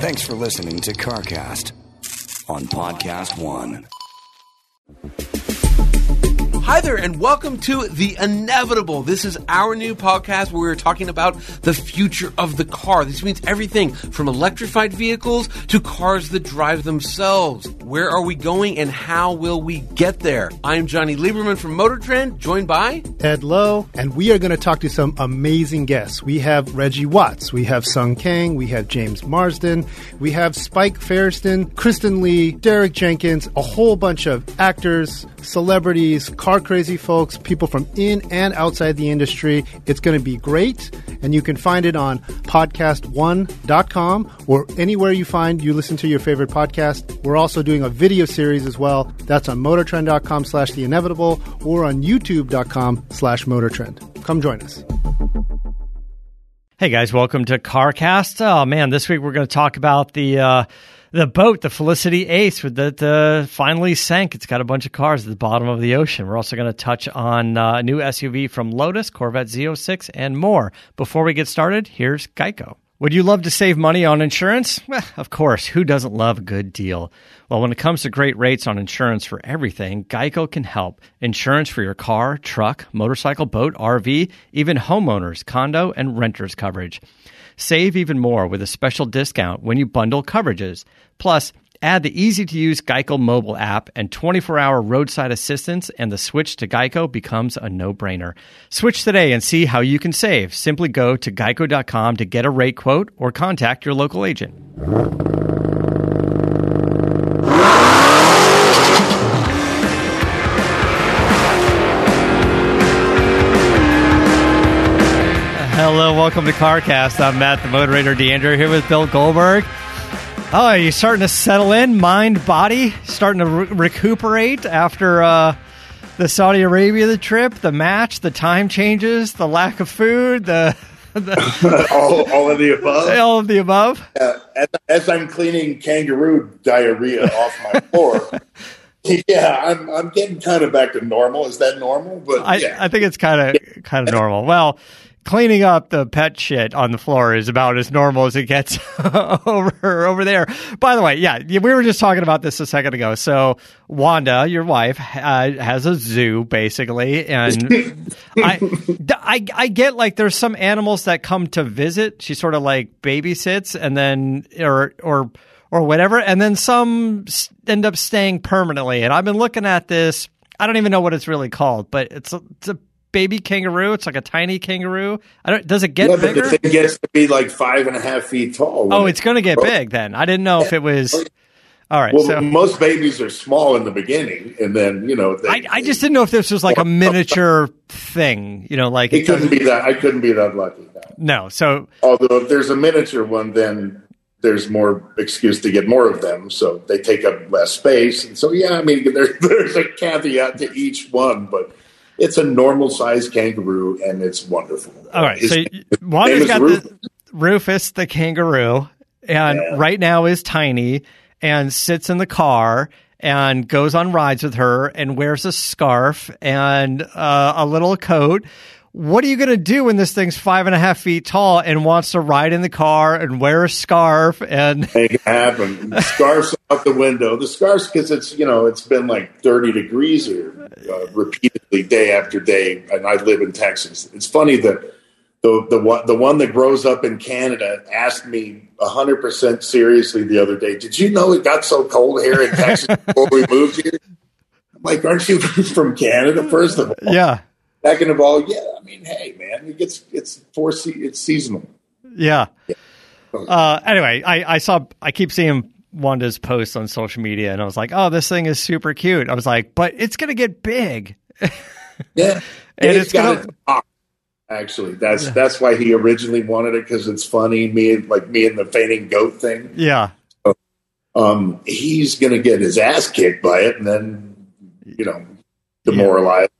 Thanks for listening to CarCast on Podcast One. Hi there, and welcome to The Inevitable. This is our new podcast where we're talking about the future of the car. This means everything from electrified vehicles to cars that drive themselves. Where are we going and how will we get there? I'm Jonny Lieberman from Motor Trend, joined by Ed Loh, and we are going to talk to some amazing guests. We have Reggie Watts, we have Sung Kang, we have James Marsden, we have Spike Feresten, Kristen Lee, Derek Jenkins, a whole bunch of actors, celebrities, car crazy folks, people from in and outside the industry. It's going to be great, and you can find it on podcast1.com or anywhere you find you listen to your favorite podcast. We're also doing a video series as well. That's on motortrend.com slash the inevitable or on youtube.com slash motortrend. Come join us. Hey guys, welcome to CarCast. Oh man, this week we're going to talk about the uh, the boat, the Felicity Ace, with that uh, finally sank. It's got a bunch of cars at the bottom of the ocean. We're also going to touch on uh, a new SUV from Lotus, Corvette Z06, and more. Before we get started, here's Geico. Would you love to save money on insurance? Well, of course. Who doesn't love a good deal? Well, when it comes to great rates on insurance for everything, Geico can help. Insurance for your car, truck, motorcycle, boat, RV, even homeowners, condo, and renters coverage. Save even more with a special discount when you bundle coverages. Plus, add the easy to use Geico mobile app and 24 hour roadside assistance, and the switch to Geico becomes a no brainer. Switch today and see how you can save. Simply go to geico.com to get a rate quote or contact your local agent. Hello, welcome to CarCast. I'm Matt, the moderator, DeAndre, here with Bill Goldberg. Oh, are you starting to settle in, mind, body, starting to re- recuperate after uh, the Saudi Arabia the trip, the match, the time changes, the lack of food, the, the all, all of the above. All of the above. Uh, as, as, I'm cleaning kangaroo diarrhea off my floor. Yeah, I'm I'm getting kind of back to normal. Is that normal? But I, yeah. I think it's kind of kind of normal. Well, cleaning up the pet shit on the floor is about as normal as it gets over over there. By the way, yeah, we were just talking about this a second ago. So Wanda, your wife, uh, has a zoo basically, and I, I, I get like there's some animals that come to visit. She sort of like babysits, and then or or or whatever, and then some end up staying permanently. And I've been looking at this. I don't even know what it's really called, but it's a, it's a baby kangaroo. It's like a tiny kangaroo. I don't. Does it get yeah, bigger? But the thing gets to be like five and a half feet tall. Oh, it's going to get big then. I didn't know if it was. All right. Well, so most babies are small in the beginning, and then you know. They, I, I just didn't know if this was like a miniature thing. You know, like it, it couldn't be that. I couldn't be that lucky. No. no. So although if there's a miniature one, then there's more excuse to get more of them, so they take up less space. And so, yeah, I mean, there, there's a caveat to each one, but it's a normal sized kangaroo, and it's wonderful. All right, his, so Wanda's got Rufus. the Rufus the kangaroo, and yeah. right now is tiny and sits in the car and goes on rides with her and wears a scarf and uh, a little coat what are you going to do when this thing's five and a half feet tall and wants to ride in the car and wear a scarf and make it happen? Scarfs out the window. The scarfs because it's you know it's been like thirty degrees here uh, repeatedly day after day, and I live in Texas. It's funny that the the one the one that grows up in Canada asked me hundred percent seriously the other day. Did you know it got so cold here in Texas before we moved here? I'm like, aren't you from Canada? First of all, yeah. Second of all, yeah, I mean, hey, man, it gets it's four it's seasonal. Yeah. yeah. Uh, anyway, I, I saw I keep seeing Wanda's posts on social media, and I was like, oh, this thing is super cute. I was like, but it's gonna get big. yeah, and it's, it's gonna. Actually, that's that's why he originally wanted it because it's funny. Me like me and the fainting goat thing. Yeah. Um, he's going to get his ass kicked by it, and then you know, demoralized.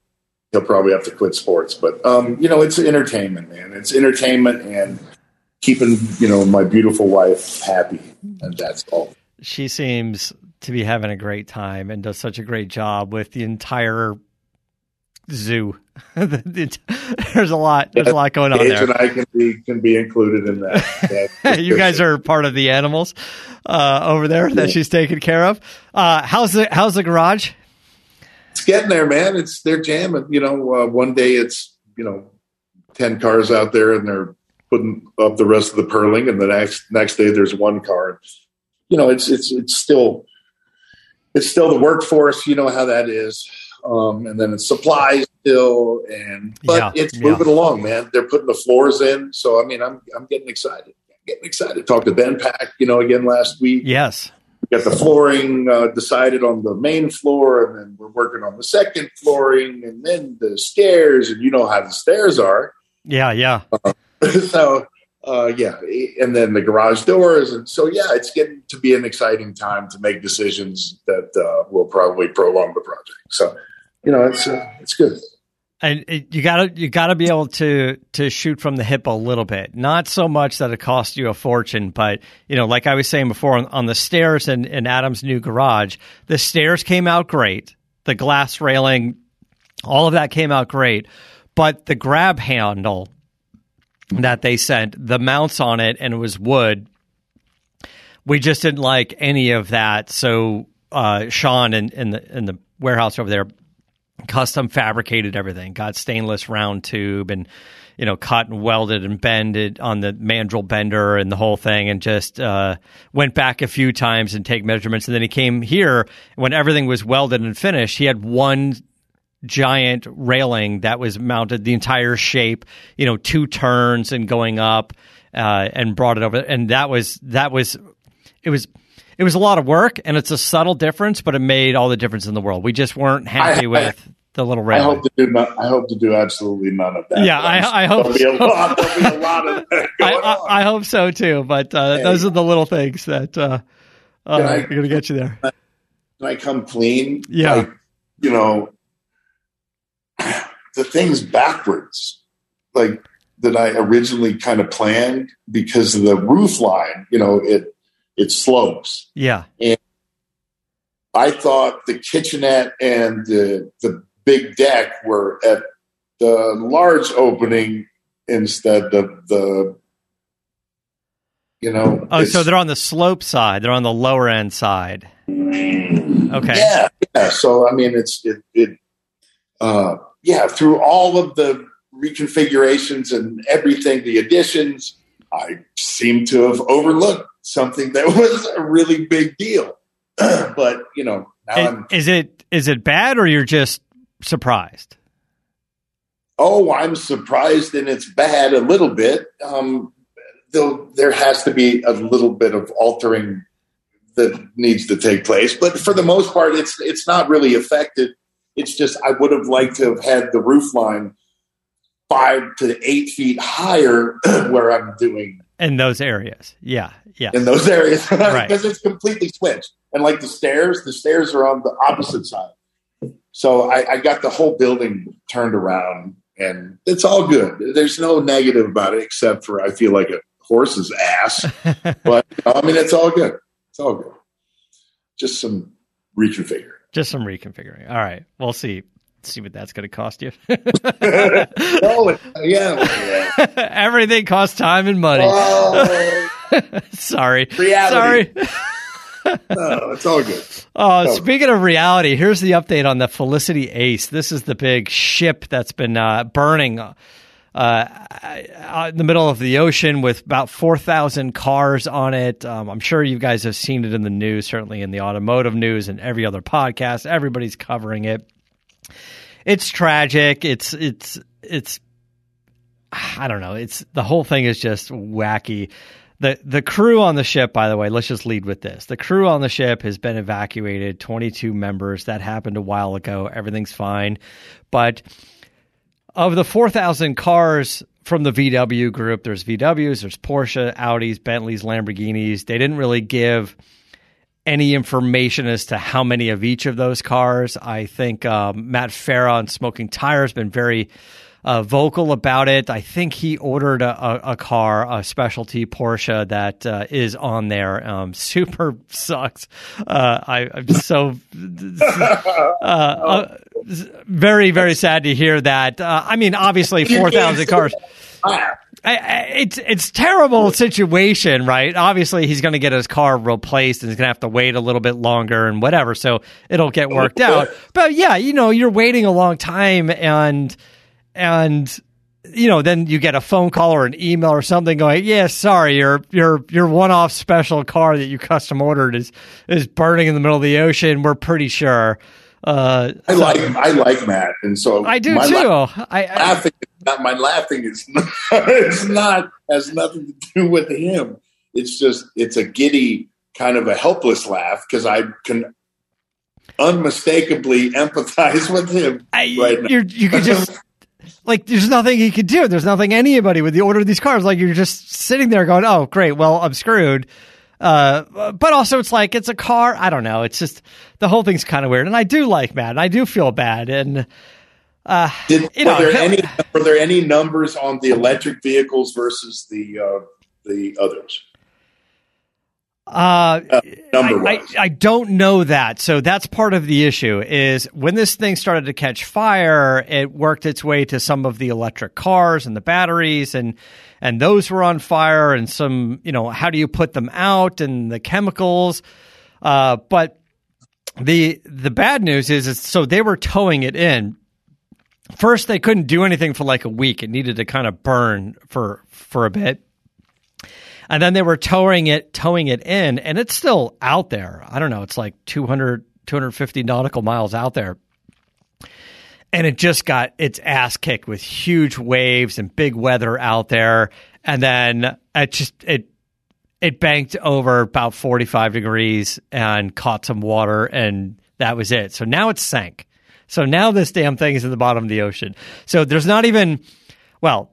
He'll probably have to quit sports. But um, you know, it's entertainment, man. It's entertainment and keeping you know my beautiful wife happy, and that's all. She seems to be having a great time and does such a great job with the entire zoo. there's a lot. There's a lot going on there. and I can be can be included in that. that you guys are part of the animals uh, over there that she's taking care of. Uh, how's the How's the garage? It's getting there, man. It's they're jamming. You know, uh, one day it's you know ten cars out there and they're putting up the rest of the purling, and the next next day there's one car. You know, it's it's it's still it's still the workforce. You know how that is. Um, and then it's supplies still, and but Yeah, it's yeah. moving along, man. They're putting the floors in, so I mean, I'm I'm getting excited. Getting excited. Talked to Ben Pack, you know, again last week. Yes. We got the flooring uh, decided on the main floor, and then we're working on the second flooring, and then the stairs, and you know how the stairs are. Yeah. Yeah. so uh, yeah, and then the garage doors, and so yeah, it's getting to be an exciting time to make decisions that uh, will probably prolong the project. So you know, it's uh, it's good. and it, you gotta you gotta be able to to shoot from the hip a little bit. Not so much that it costs you a fortune, but you know, like I was saying before, on, on the stairs in, in Adam's new garage, the stairs came out great. The glass railing, all of that came out great, but the grab handle that they sent, the mounts on it, and it was wood. We just didn't like any of that. So uh, Sean in, in the in the warehouse over there custom fabricated everything. Got stainless round tube and you know cut and welded and bended on the mandrel bender and the whole thing, and just uh, went back a few times and take measurements. And then he came here when everything was welded and finished. He had one giant railing that was mounted the entire shape, you know, two turns and going up, uh, and brought it over. And that was that was it was it was a lot of work, and it's a subtle difference, but it made all the difference in the world. We just weren't happy I- with the little I hope to do not, I hope to do absolutely none of that. Yeah, I- I hope there'll be a so. lot. There'll be a lot of that I. I, I hope so too, but uh, Hey. those are the little things that uh, uh, I- are going to get you there. Can I come clean? Yeah. Like, you know, the things backwards, like that I originally kind of planned because of the roof line, you know, it it slopes. Yeah, And I thought the kitchenette and the the big deck were at the large opening instead of the you know Oh, so they're on the slope side. They're on the lower end side. Okay. Yeah, yeah. So I mean, it's it, it uh, yeah. Through all of the reconfigurations and everything, the additions, I seem to have overlooked something that was a really big deal. but you know, now I- I'm Is it is it bad or you're just surprised? oh, I'm surprised and it's bad a little bit. Um, though there has to be a little bit of altering that needs to take place, but for the most part, it's it's not really affected. It's just I would have liked to have had the roof line five to eight feet higher where I'm doing In those areas. Yeah. Yeah. in those areas Right. because it's completely switched. And like the stairs, the stairs are on the opposite side. So I, I got the whole building turned around and it's all good. There's no negative about it except for I feel like a horse's ass. but I mean, it's all good. It's all good. Just some reconfigure. Just some reconfiguring. All right. We'll see. See what that's going to cost you. oh, yeah. yeah. Everything costs time and money. Oh, Sorry. Reality. Sorry. no, it's all good. Oh, Oh. speaking of reality, here's the update on the Felicity Ace. This is the big ship that's been uh, burning uh, uh, in the middle of the ocean with about 4,000 cars on it. Um, I'm sure you guys have seen it in the news, certainly in the automotive news and every other podcast. Everybody's covering it. It's tragic. It's it's it's I don't know. It's the whole thing is just wacky. The the crew on the ship, by the way, let's just lead with this. The crew on the ship has been evacuated, 22 members. That happened a while ago. Everything's fine. But of the 4,000 cars from the VW group, there's VWs, there's Porsche, Audis, Bentleys, Lamborghinis. They didn't really give any information as to how many of each of those cars. I think um, Matt Farah on Smoking Tire has been very uh, vocal about it. I think he ordered a, a, a car, a specialty Porsche that uh, is on there. Um, super sucks. Uh, I, am so uh, uh, very very sad to hear that. Uh, I mean, obviously four thousand cars. I, I, it's it's terrible situation, right? Obviously, he's going to get his car replaced, and he's going to have to wait a little bit longer and whatever. So it'll get worked out. But yeah, you know, you're waiting a long time, and and you know, then you get a phone call or an email or something going, "Yeah, sorry, your your your one-off special car that you custom ordered is is burning in the middle of the ocean. We're pretty sure." Uh, I so, like I like Matt, and so I do too. La- I, I, laughing, not, my laughing is not, it's not has nothing to do with him. It's just it's a giddy kind of a helpless laugh because I can unmistakably empathize with him I, right now. you could just like there's nothing he could do. There's nothing anybody with the order of these cars. Like you're just sitting there going, "Oh, great. Well, I'm screwed." Uh, but also it's like it's a car. I don't know. It's just the whole thing's kind of weird. And I do like Matt. And I do feel bad. And uh, Did, you know, were there any were there any numbers on the electric vehicles versus the uh, the others? Uh, uh I, I, I, don't know that. So that's part of the issue is when this thing started to catch fire, it worked its way to some of the electric cars and the batteries and, and those were on fire and some, you know, how do you put them out and the chemicals. Uh, but the, the bad news is, is so they were towing it in. First, they couldn't do anything for like a week. It needed to kind of burn for, for a bit and then they were towing it towing it in and it's still out there i don't know it's like 200 250 nautical miles out there and it just got its ass kicked with huge waves and big weather out there. And then it just it it banked over about 45 degrees and caught some water and that was it. So now it's sank. So now this damn thing is in the bottom of the ocean. So there's not even well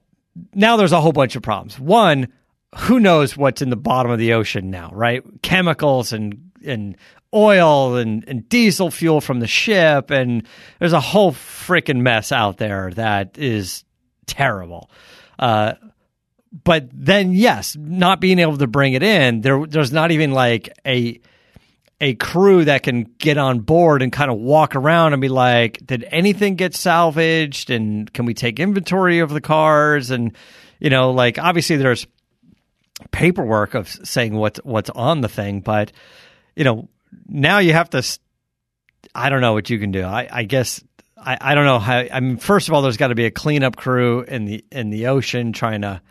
now there's a whole bunch of problems. One who knows what's in the bottom of the ocean now, right? Chemicals and and oil and, and diesel fuel from the ship, and there's a whole freaking mess out there that is terrible. Uh, but then, yes, not being able to bring it in, there there's not even like a a crew that can get on board and kind of walk around and be like, did anything get salvaged? And can we take inventory of the cars? And, you know, like obviously there's paperwork of saying what's what's on the thing, but you know now you have to. I don't know what you can do. I, I guess I, I don't know how. I mean, first of all, there's got to be a cleanup crew in the in the ocean trying to,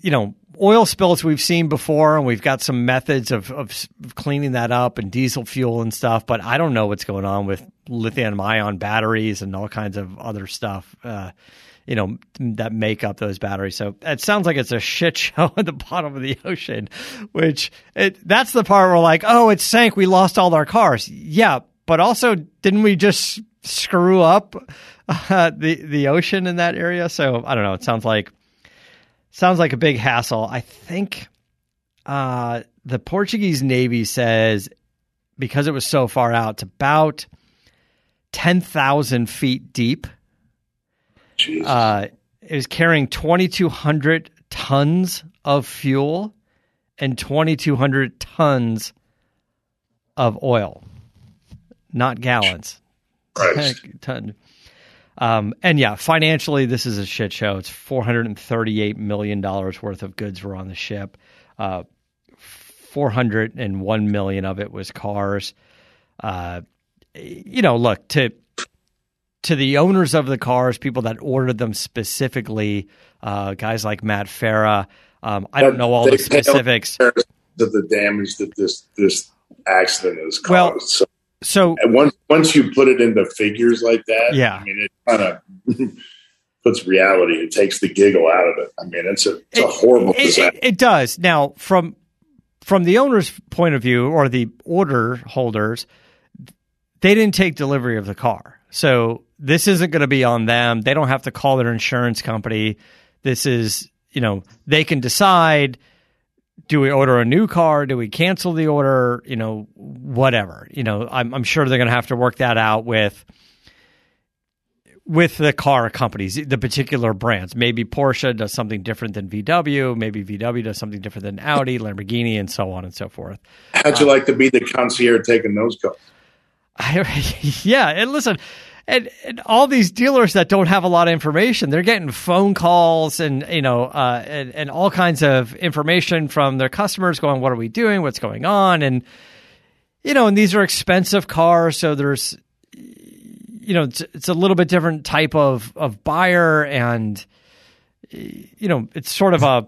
you know, oil spills we've seen before, and we've got some methods of, of cleaning that up and diesel fuel and stuff. But I don't know what's going on with lithium ion batteries and all kinds of other stuff. Uh, you know that make up those batteries. So it sounds like it's a shit show at the bottom of the ocean, which it, that's the part where like, oh, it sank. We lost all our cars. Yeah, but also didn't we just screw up uh, the the ocean in that area? So I don't know. It sounds like sounds like a big hassle. I think uh, the Portuguese Navy says because it was so far out, it's about ten thousand feet deep uh, it was carrying 2,200 tons of fuel and 2,200 tons of oil, not gallons. Ton. Um, and yeah, financially, this is a shit show. It's $438 million worth of goods were on the ship. Uh, 401 million of it was cars. Uh, you know, look, to to the owners of the cars, people that ordered them specifically, uh, guys like Matt Farah. Um, I don't know all the specifics of the damage that this this accident has caused. Well, so, so once once you put it into figures like that, yeah, I mean it kind of puts reality. It takes the giggle out of it. I mean, it's a it's it, a horrible it, disaster. It, it does. Now, from from the owner's point of view or the order holders, they didn't take delivery of the car. So this isn't going to be on them. They don't have to call their insurance company. This is, you know, they can decide do we order a new car? Do we cancel the order? You know, whatever. You know, I'm, I'm sure they're going to have to work that out with with the car companies, the particular brands. Maybe Porsche does something different than VW. Maybe VW does something different than Audi, Lamborghini, and so on and so forth. How'd you um, like to be the concierge taking those calls? yeah, and listen, and, and, all these dealers that don't have a lot of information, they're getting phone calls and you know uh, and, and all kinds of information from their customers, going, "What are we doing? What's going on?" And you know, and these are expensive cars, so there's you know it's, it's a little bit different type of of buyer, and you know it's sort of a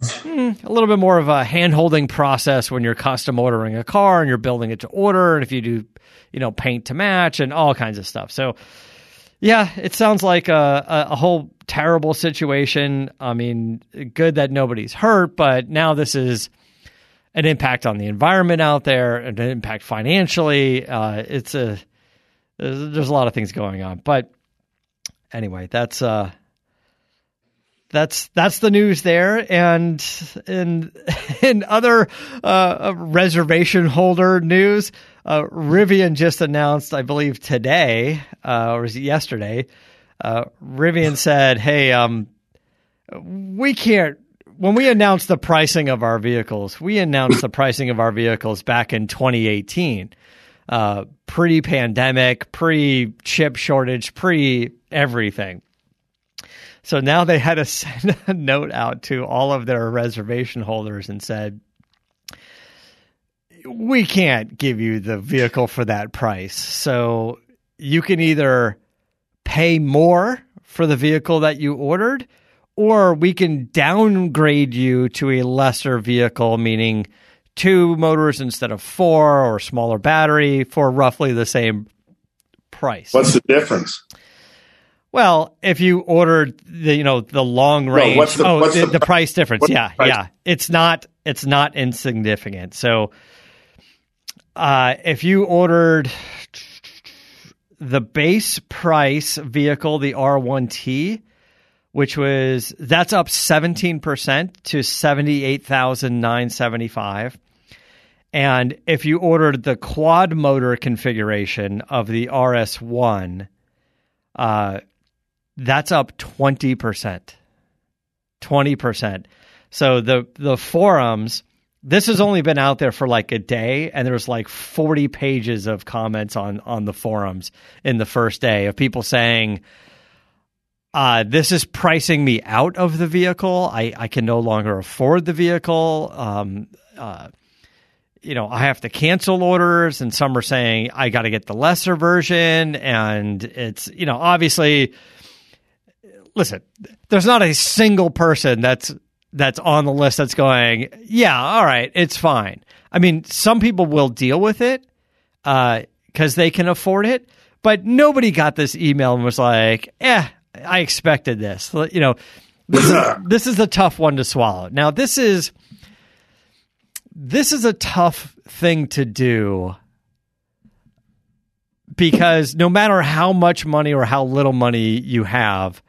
hmm, a little bit more of a hand holding process when you're custom ordering a car and you're building it to order, and if you do you know, paint to match and all kinds of stuff. So, yeah, it sounds like a, a, whole terrible situation. I mean, good that nobody's hurt, but now this is an impact on the environment out there, an impact financially. Uh, it's a there's, there's, a lot of things going on, but anyway, that's uh, that's that's the news there, and in in other uh, reservation holder news, uh, Rivian just announced, I believe today uh, or was it yesterday? Uh, Rivian said, "Hey, um, we can't." When we announced the pricing of our vehicles, we announced the pricing of our vehicles back in 2018, uh, pre-pandemic, pre-chip shortage, pre everything. So now they had to send a note out to all of their reservation holders and said, we can't give you the vehicle for that price. So you can either pay more for the vehicle that you ordered, or we can downgrade you to a lesser vehicle, meaning two motors instead of four, or smaller battery for roughly the same price. What's the difference? Well, if you ordered the you know the long range, no, the, oh, what's the, the, the, price difference? Yeah, price? yeah, it's not it's not insignificant. So uh, if you ordered the base price vehicle, the R1T, which was that's up 17% to 78,975. And if you ordered the quad motor configuration of the RS1, uh, that's up 20%. 20%. So the the forums this has only been out there for like a day and there's like 40 pages of comments on on the forums in the first day of people saying uh, this is pricing me out of the vehicle. I, I can no longer afford the vehicle. Um, uh, you know, I have to cancel orders, and some are saying I got to get the lesser version. And it's, you know, obviously, listen, there's not a single person that's that's on the list that's going, yeah, all right, it's fine. I mean, some people will deal with it because uh, they can afford it, but nobody got this email and was like, eh, I expected this. You know, this is, this is a tough one to swallow. Now, this is this is a tough thing to do because no matter how much money or how little money you have,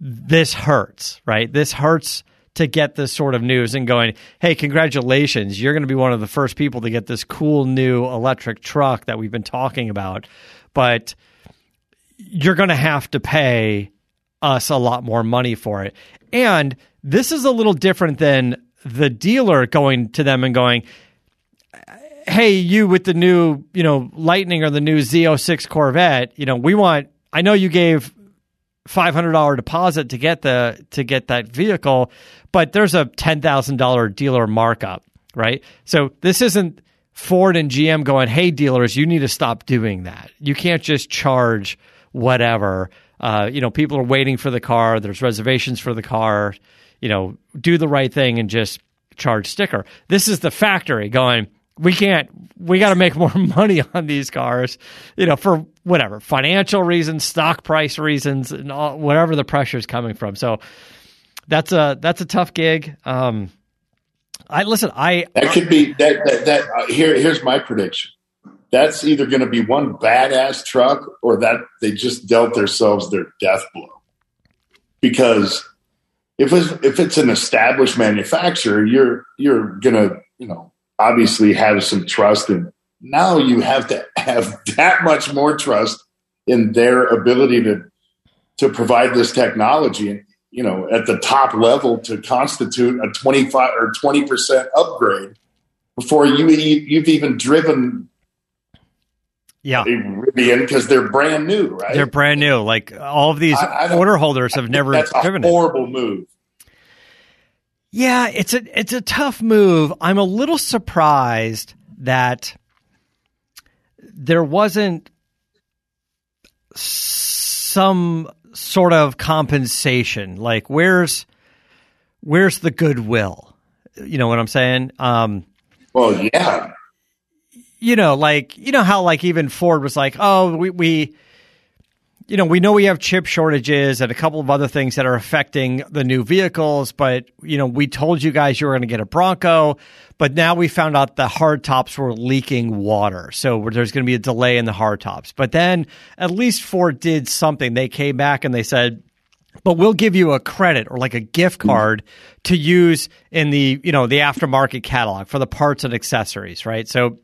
this hurts, right? This hurts to get this sort of news and going, hey, congratulations, you're going to be one of the first people to get this cool new electric truck that we've been talking about. But you're going to have to pay us a lot more money for it. And this is a little different than the dealer going to them and going, hey, you with the new, you know, Lightning or the new Z06 Corvette, you know, we want, I know you gave five hundred dollar deposit to get the to get that vehicle, but there's a ten thousand dollar dealer markup, right? So this isn't Ford and GM going, "Hey, dealers, you need to stop doing that. You can't just charge whatever." Uh, you know, people are waiting for the car. There's reservations for the car. You know, do the right thing and just charge sticker. This is the factory going we can't we got to make more money on these cars you know for whatever financial reasons stock price reasons and all, whatever the pressure is coming from. So that's a that's a tough gig. Um i listen i that could be that that, that uh, here here's my prediction. That's either going to be one badass truck or that they just dealt themselves their death blow. Because if it's, if it's an established manufacturer, you're you're going to you know obviously have some trust, and now you have to have that much more trust in their ability to to provide this technology you know at the top level to constitute a 25 or 20% upgrade before you you've even driven yeah. Rivian because they're brand new, right? They're brand new. Like all of these I- I order holders have never That's a driven it. horrible move. Yeah, it's a it's a tough move. I'm a little surprised that there wasn't some sort of compensation. Like where's where's the goodwill? You know what I'm saying? Um Well, yeah, you know, like you know how like even Ford was like, oh, we we you know, we know we have chip shortages and a couple of other things that are affecting the new vehicles, but you know, we told you guys you were going to get a Bronco, but now we found out the hard tops were leaking water. So there's going to be a delay in the hard tops. But then at least Ford did something. They came back and they said, but we'll give you a credit or like a gift mm-hmm. card to use in the, you know, the aftermarket catalog for the parts and accessories, right? So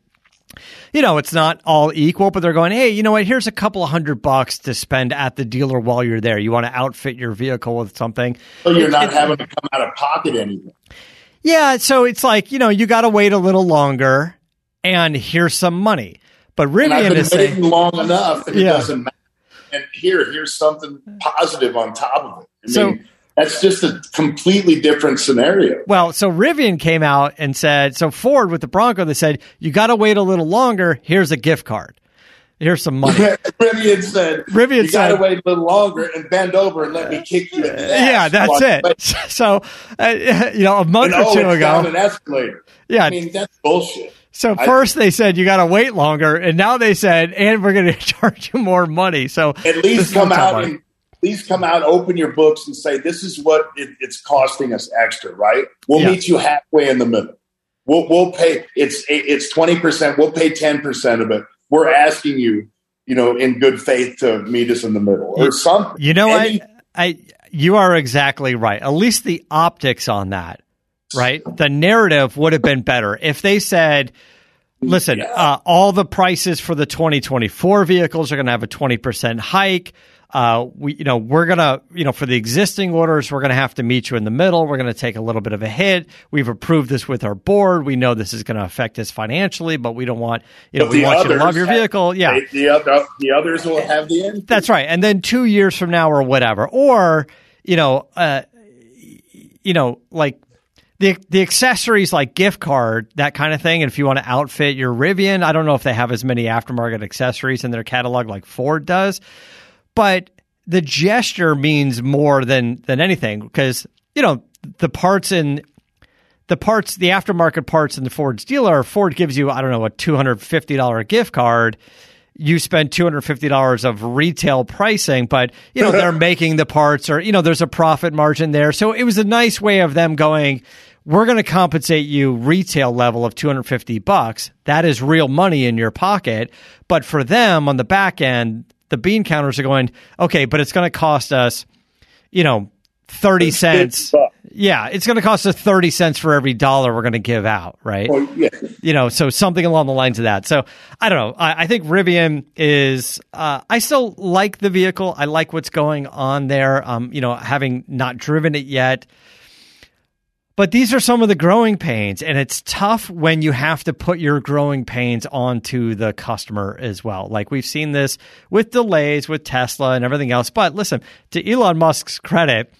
you know, it's not all equal, but they're going, hey, you know what? Here's a couple of hundred bucks to spend at the dealer while you're there. You want to outfit your vehicle with something. so you're not it- having to come out of pocket anything. Yeah, so it's like, you know, you got to wait a little longer and here's some money. But Rivian is saying, long enough, and Yeah. it doesn't matter. And here, here's something positive on top of it. I So- mean, that's just a completely different scenario. well, so Rivian came out and said, so Ford with the Bronco, they said, you got to wait a little longer. Here's a gift card. Here's some money. Rivian said, Rivian "You got to wait a little longer and bend over and let me kick you in the ass." yeah, that's it. wait." So, uh, you know, a month And, or two ago. an escalator. Yeah. I mean that's bullshit. So I- first they said you got to wait longer, and now they said, and we're going to charge you more money. So At least come out and at least come out, open your books, and say this is what it, it's costing us extra. Right? We'll Yeah. meet you halfway in the middle. We'll we'll pay. It's it's twenty percent. We'll pay ten percent of it. We're asking you, you know, in good faith to meet us in the middle or something. You know Any- what? I you are exactly right. At least the optics on that, right? The narrative would have been better if they said, "Listen, uh, all the prices for the 2024 vehicles are going to have a 20% hike." Uh, we, you know, we're gonna, you know, for the existing orders, we're gonna have to meet you in the middle. We're gonna take a little bit of a hit. We've approved this with our board. We know this is gonna affect us financially, but we don't want, you know, But we want you to love your have- vehicle. Yeah, they- the other the others will have the end. that's right. And then two years from now or whatever, or you know, uh, you know, like the the accessories like gift card, that kind of thing. And if you want to outfit your Rivian, I don't know if they have as many aftermarket accessories in their catalog like Ford does, but the gesture means more than than anything because you know the parts in the parts, the aftermarket parts in the Ford's dealer, Ford gives you, I don't know, a $250 gift card. You spend $250 of retail pricing, but, you know, they're making the parts or, you know, there's a profit margin there. So it was a nice way of them going, we're going to compensate you retail level of 250 bucks. That is real money in your pocket. But for them on the back end, the bean counters are going, okay, but it's going to cost us, you know, 30 cents. Yeah, it's going to cost us 30 cents for every dollar we're going to give out, right? Well, yeah. you know, so something along the lines of that. So I don't know. I, I think Rivian is. Uh, I still like the vehicle. I like what's going on there. Um, you know, having not driven it yet. But these are some of the growing pains, and it's tough when you have to put your growing pains onto the customer as well. Like we've seen this with delays with Tesla and everything else. But listen, to Elon Musk's credit,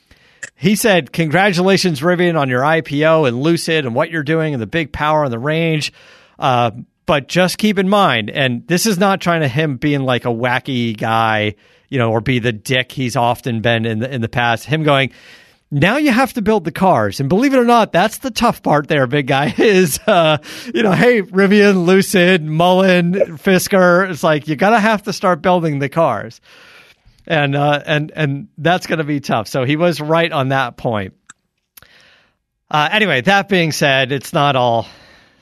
he said, Congratulations, Rivian, on your IPO and Lucid and what you're doing and the big power and the range. Uh, but just keep in mind, and this is not trying to him being like a wacky guy, you know, or be the dick he's often been in the in the past. Him going, now you have to build the cars, and believe it or not, that's the tough part. There, big guy is, uh, you know, hey, Rivian, Lucid, Mullen, Fisker. It's like you gotta have to start building the cars and uh, and and that's going to be tough. So he was right on that point. Uh, anyway, that being said, it's not all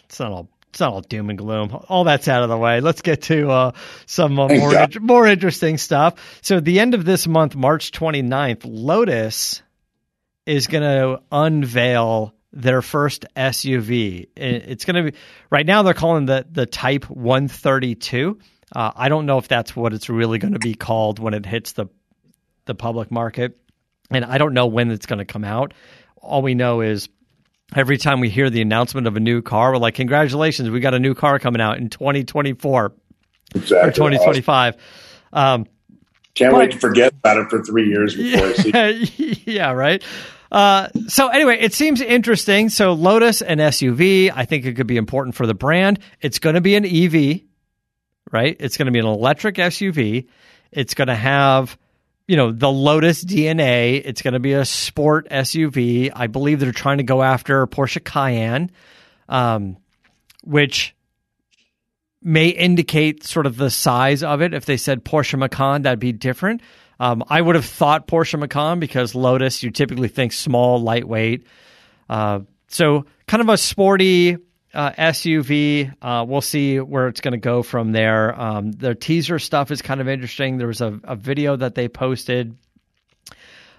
it's not all it's not all doom and gloom. All that's out of the way. Let's get to uh, some uh, more more interesting stuff. So, the end of this month, March 29th, Lotus is going to unveil their first SUV. It's going to be right now. They're calling the the Type 132. Uh, I don't know if that's what it's really going to be called when it hits the the public market, and I don't know when it's going to come out. All we know is every time we hear the announcement of a new car, we're like, "Congratulations, we got a new car coming out in 2024 exactly. or 2025." Um, Can't but, wait to forget about it for three years before yeah, I see. yeah, right. Uh, so anyway, it seems interesting. So Lotus and SUV, I think it could be important for the brand. It's going to be an EV, right? It's going to be an electric SUV. It's going to have, you know, the Lotus DNA. It's going to be a sport SUV. I believe they're trying to go after Porsche Cayenne, um, which may indicate sort of the size of it. If they said Porsche Macan, that'd be different. Um, I would have thought Porsche Macan because Lotus, you typically think small, lightweight. Uh, so kind of a sporty uh, SUV. Uh, we'll see where it's going to go from there. Um, teaser stuff is kind of interesting. There was a, a video that they posted.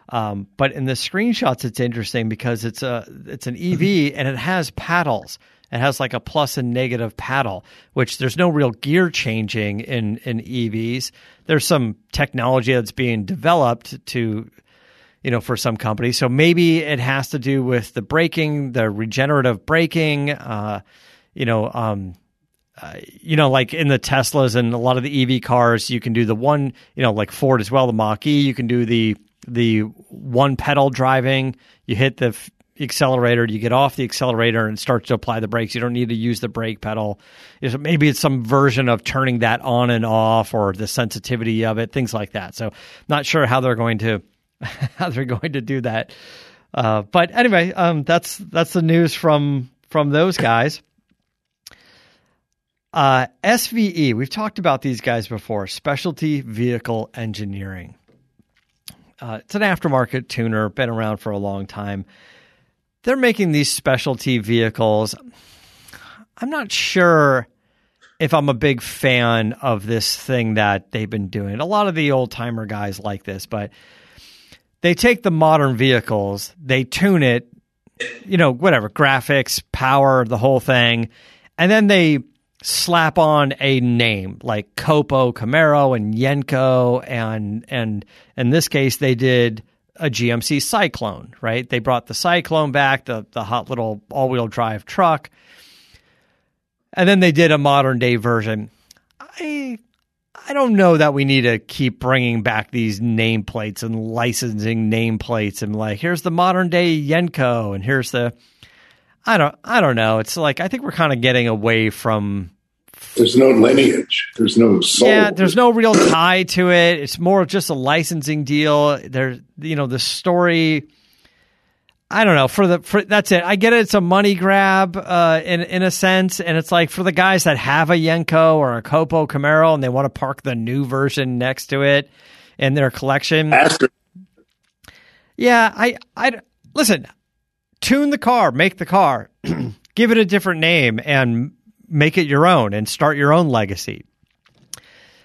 Um, but in the screenshots, it's interesting because it's a it's an EV and it has paddles. It has like a plus and negative paddle, which there's no real gear changing in in EVs. There's some technology that's being developed to you know for some companies. So maybe it has to do with the braking, the regenerative braking, uh, you know, um, uh, you know, like in the Teslas and a lot of the EV cars, you can do the one, you know, like Ford as well, the Mach E. You can do the the one pedal driving. You hit the accelerator, you get off the accelerator and start to apply the brakes. You don't need to use the brake pedal. Maybe it's some version of turning that on and off or the sensitivity of it, things like that. So, not sure how they're going to how they're going to do that. Uh, but anyway, um, that's that's the news from from those guys. Uh, SVE, we've talked about these guys before. Specialty Vehicle Engineering. Uh, it's an aftermarket tuner, been around for a long time they're making these specialty vehicles. I'm not sure if I'm a big fan of this thing that they've been doing. A lot of the old timer guys like this, but they take the modern vehicles, they tune it, you know, whatever, graphics, power, the whole thing, and then they slap on a name like Copo Camaro and Yenko and and in this case they did a GMC Cyclone, right? They brought the Cyclone back, the the hot little all-wheel drive truck. And then they did a modern day version. I I don't know that we need to keep bringing back these nameplates and licensing nameplates and like here's the modern day Yenko and here's the I don't I don't know. It's like I think we're kind of getting away from there's no lineage. There's no soul. Yeah, there's no real tie to it. It's more of just a licensing deal. There, you know, the story. I don't know. For the for that's it. I get it. It's a money grab, uh, in in a sense, and it's like for the guys that have a Yenko or a Copo Camaro and they want to park the new version next to it in their collection. Astro. Yeah, I I listen. Tune the car, make the car, give it a different name, and make it your own and start your own legacy.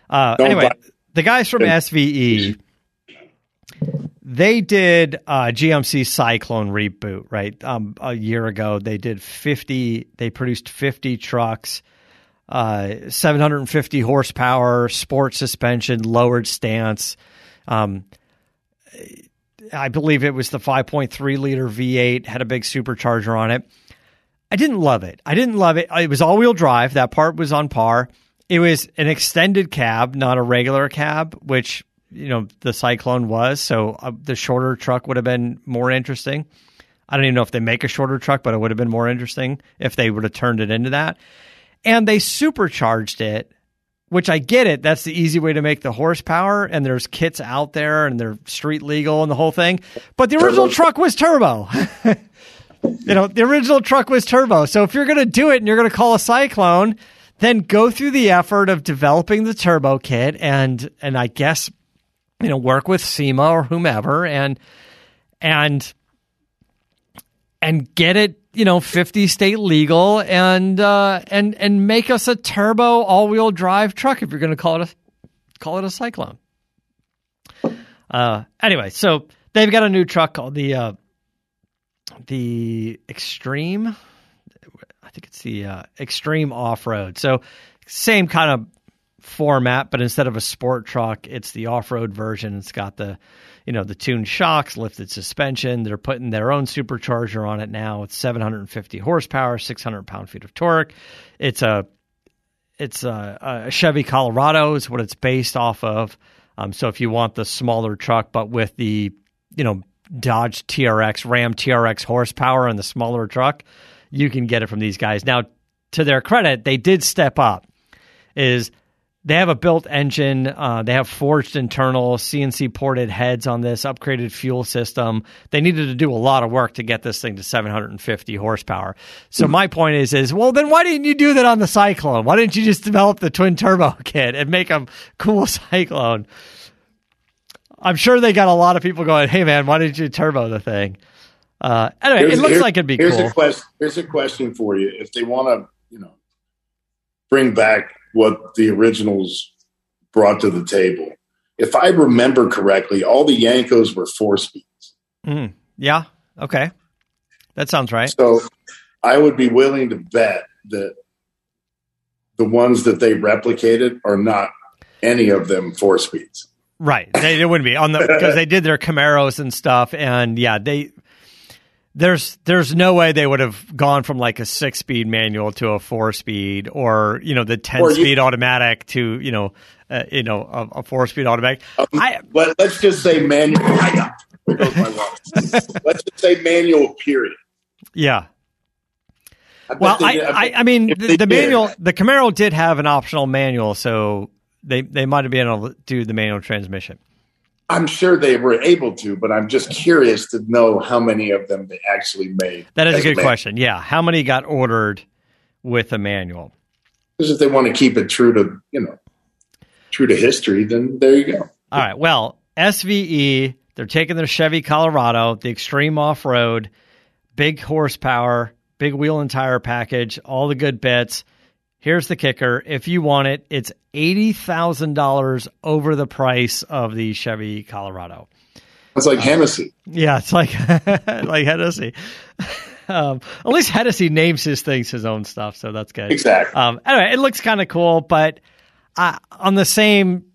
Uh, anyway, the guys from SVE, they did uh, GMC Cyclone reboot, right? Um, a year ago, they did 50, they produced 50 trucks, uh, 750 horsepower, sport suspension, lowered stance. Um, I believe it was the 5.3 liter V8, had a big supercharger on it. I didn't love it. I didn't love it. It was all wheel drive. That part was on par. It was an extended cab, not a regular cab, which you know the Cyclone was. So uh, the shorter truck would have been more interesting. I don't even know if they make a shorter truck, but it would have been more interesting if they would have turned it into that. And they supercharged it, which I get it. That's the easy way to make the horsepower. And there's kits out there and they're street legal and the whole thing. But the original truck was turbo. you know, the original truck was turbo. So if you're going to do it and you're going to call a Cyclone, then go through the effort of developing the turbo kit and and I guess you know work with SEMA or whomever and and and get it you know 50 state legal and uh, and and make us a turbo all wheel drive truck if you're going to call it a call it a cyclone. Uh, anyway, so they've got a new truck called the uh, the Extreme. I think it's the uh, Extreme Off Road. So same kind of format, but instead of a sport truck, it's the off road version. It's got the you know the tuned shocks, lifted suspension. They're putting their own supercharger on it now. It's 750 horsepower, 600 pound feet of torque. It's a it's a, a Chevy Colorado is what it's based off of. Um, so if you want the smaller truck, but with the you know Dodge TRX, Ram TRX horsepower and the smaller truck, you can get it from these guys. Now, to their credit, they did step up. Is they have a built engine. Uh, they have forged internal CNC ported heads on this upgraded fuel system. They needed to do a lot of work to get this thing to 750 horsepower. So my point is, is well, then why didn't you do that on the Syclone? Why didn't you just develop the twin turbo kit and make a cool Syclone? I'm sure they got a lot of people going, "Hey man, why didn't you turbo the thing?" Uh, anyway, Here's- it looks like it'd be here's cool. A question, here's a question for you: If they want to, you know, bring back what the originals brought to the table, if I remember correctly, all the Yenkos were four speeds. Mm, yeah. Okay. That sounds right. So I would be willing to bet that the ones that they replicated are not any of them four speeds. Right. They, it wouldn't be on the because they did their Camaros and stuff, and yeah, they there's there's no way they would have gone from like a six speed manual to a four speed or you know the ten Or you- speed automatic to you know uh, you know a, a four speed automatic. I But let's just say manual. Let's just say manual. Period. yeah. I Well, they I, I, I mean, the, the manual, the Camaro did have an optional manual, so they they might have been able to do the manual transmission. I'm sure they were able to, but I'm just curious to know how many of them they actually made. That is a good question. Yeah, how many got ordered with a manual? Because if they want to keep it true to you know true to history, then there you go. All right. Well, SVE, they're taking their Chevy Colorado, the extreme off road, big horsepower, big wheel and tire package, all the good bits. Here's the kicker. If you want it, it's $80,000 over the price of the Chevy Colorado. It's like Hennessy. Yeah, it's like like Hennessy. Um, at least Hennessy names his things his own stuff, so that's good. Exactly. Um, anyway, it looks kind of cool, but uh, on the same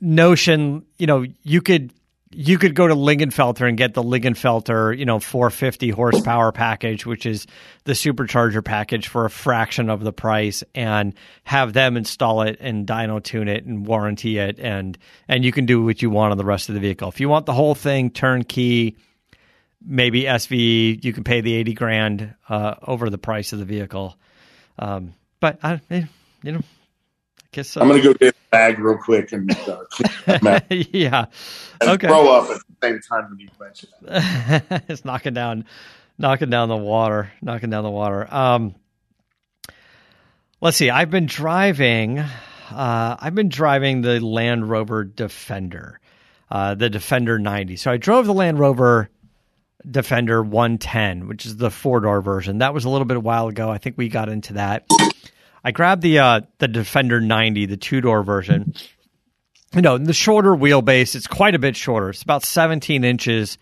notion, you know, you could you could go to Lingenfelter and get the Lingenfelter, you know, 450 horsepower package, which is the supercharger package for a fraction of the price, and have them install it and dyno tune it and warranty it, and and you can do what you want on the rest of the vehicle. If you want the whole thing turnkey, maybe SVE, you can pay the 80 grand uh, over the price of the vehicle. Um, but I, you know, guess so. I'm going to go get a bag real quick and uh, yeah. and Okay. throw up at the same time when you mention it. it's knocking down, knocking down the water, knocking down the water. Um, let's see. I've been driving. Uh, I've been driving the Land Rover Defender, uh, the Defender 90. So I drove the Land Rover Defender 110, which is the four door version. That was a little bit a while ago. I think we got into that. I grabbed the uh, the Defender 90, the two door version. You know, the shorter wheelbase. It's quite a bit shorter. It's about 17 inches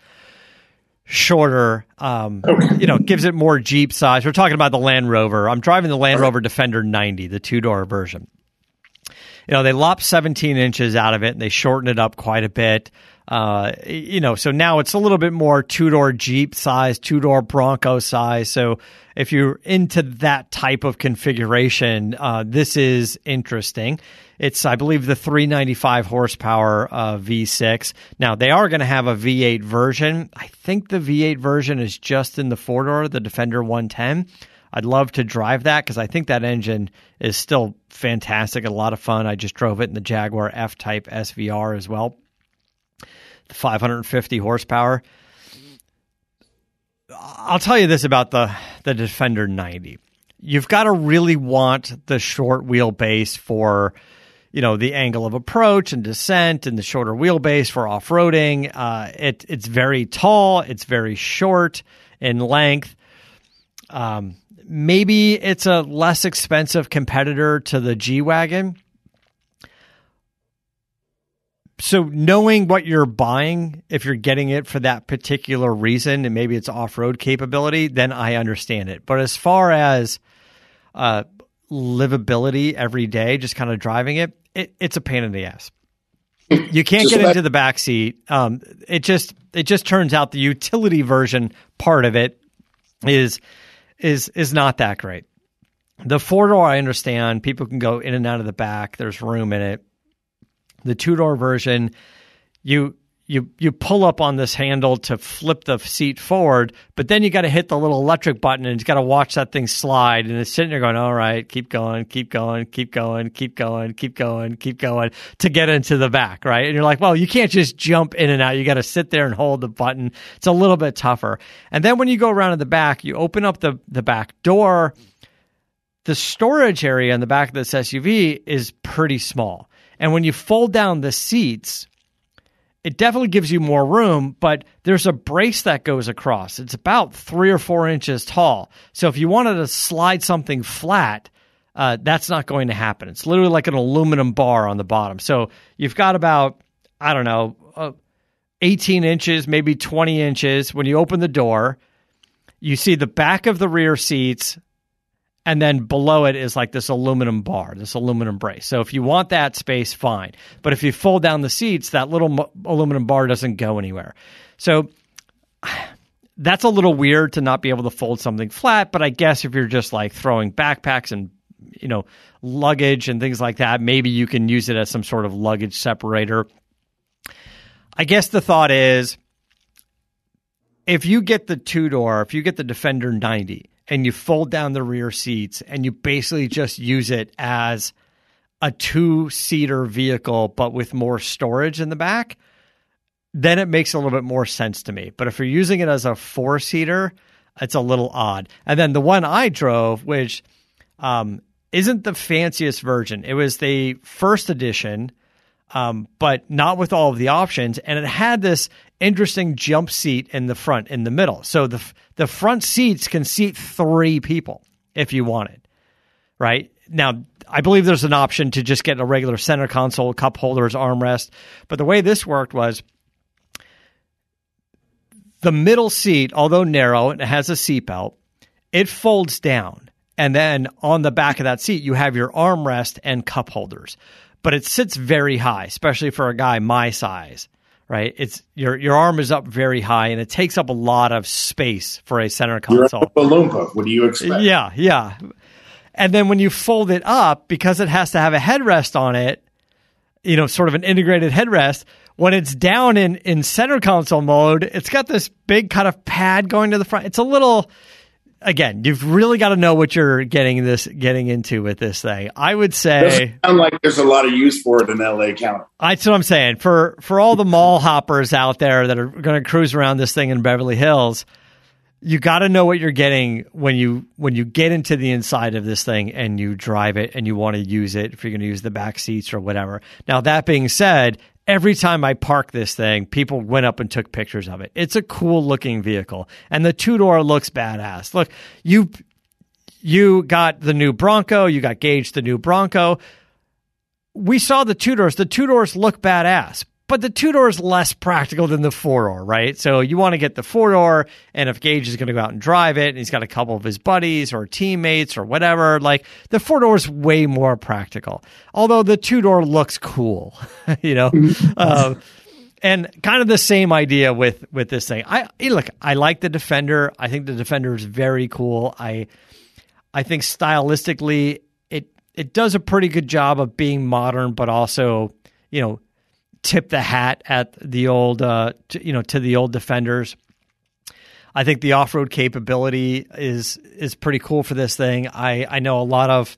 shorter. Um, you know, gives it more Jeep size. We're talking about the Land Rover. I'm driving the Land Rover Defender 90, the two door version. You know, they lopped 17 inches out of it and they shortened it up quite a bit. Uh, you know, so now it's a little bit more two door Jeep size, two door Bronco size. So if you're into that type of configuration, uh, this is interesting. It's, I believe, the 395 horsepower uh, V6. Now, they are going to have a V8 version. I think the V8 version is just in the four door, the Defender 110. I'd love to drive that because I think that engine is still fantastic, a lot of fun. I just drove it in the Jaguar F Type SVR as well. The 550 horsepower. I'll tell you this about the the Defender 90. You've got to really want the short wheelbase for you know the angle of approach and descent and the shorter wheelbase for off-roading. Uh, it, it's very tall, it's very short in length. Um, maybe it's a less expensive competitor to the G Wagon. So, knowing what you're buying, if you're getting it for that particular reason, and maybe it's off road capability, then I understand it. But as far as uh, livability every day, just kind of driving it, it it's a pain in the ass. You can't get into the back seat. Um, it just it just turns out the utility version part of it is is is not that great. The four door, I understand. People can go in and out of the back. There's room in it. The two door version, you you you pull up on this handle to flip the seat forward, but then you got to hit the little electric button and you got to watch that thing slide. And it's sitting there going, "All right, keep going, keep going, keep going, keep going, keep going, keep going to get into the back, right?" And you're like, "Well, you can't just jump in and out. You got to sit there and hold the button. It's a little bit tougher." And then when you go around to the back, you open up the the back door. The storage area in the back of this SUV is pretty small. And when you fold down the seats, it definitely gives you more room, but there's a brace that goes across. It's about three or four inches tall. So if you wanted to slide something flat, uh, that's not going to happen. It's literally like an aluminum bar on the bottom. So you've got about, I don't know, uh, 18 inches, maybe 20 inches. When you open the door, you see the back of the rear seats, and then below it is like this aluminum bar, this aluminum brace. So if you want that space, fine. But if you fold down the seats, that little aluminum bar doesn't go anywhere. So that's a little weird to not be able to fold something flat. But I guess if you're just like throwing backpacks and you know luggage and things like that, maybe you can use it as some sort of luggage separator. I guess the thought is if you get the two door, if you get the Defender 90 and you fold down the rear seats and you basically just use it as a two seater vehicle, but with more storage in the back, then it makes a little bit more sense to me. But if you're using it as a four seater, it's a little odd. And then the one I drove, which um, isn't the fanciest version, it was the first edition um, but not with all of the options. And it had this interesting jump seat in the front, in the middle. So the the front seats can seat three people if you wanted. Right now, I believe there's an option to just get a regular center console, cup holders, armrest. But the way this worked was the middle seat, although narrow, it has a seatbelt. It folds down, and then on the back of that seat, you have your armrest and cup holders but it sits very high, especially for a guy my size. Right, it's your your arm is up very high, and it takes up a lot of space for a center console. You're a What do you expect? Yeah, yeah. And then when you fold it up, because it has to have a headrest on it, you know, sort of an integrated headrest. When it's down in in center console mode, it's got this big kind of pad going to the front. It's a little again, you've really got to know what you're getting this getting into with this thing. I would say sound like there's a lot of use for it in LA County. That's what I'm saying. For for all the mall hoppers out there that are going to cruise around this thing in Beverly Hills, you got to know what you're getting when you when you get into the inside of this thing and you drive it and you want to use it if you're going to use the back seats or whatever. Now that being said, every time I park this thing, people went up and took pictures of it. It's a cool looking vehicle, and the two door looks badass. Look, you you got the new Bronco, you got Gage the new Bronco. We saw the two doors. The two doors look badass, but the two door is less practical than the four door, right? So you want to get the four door, and if Gage is going to go out and drive it, and he's got a couple of his buddies or teammates or whatever, like the four door is way more practical. Although the two door looks cool, you know. uh, and kind of the same idea with with this thing. I look, I like the Defender. I think the Defender is very cool. I I think stylistically, it it does a pretty good job of being modern, but also you know tip the hat at the old, uh, to, you know, to the old defenders. I think the off road capability is is pretty cool for this thing. I I know a lot of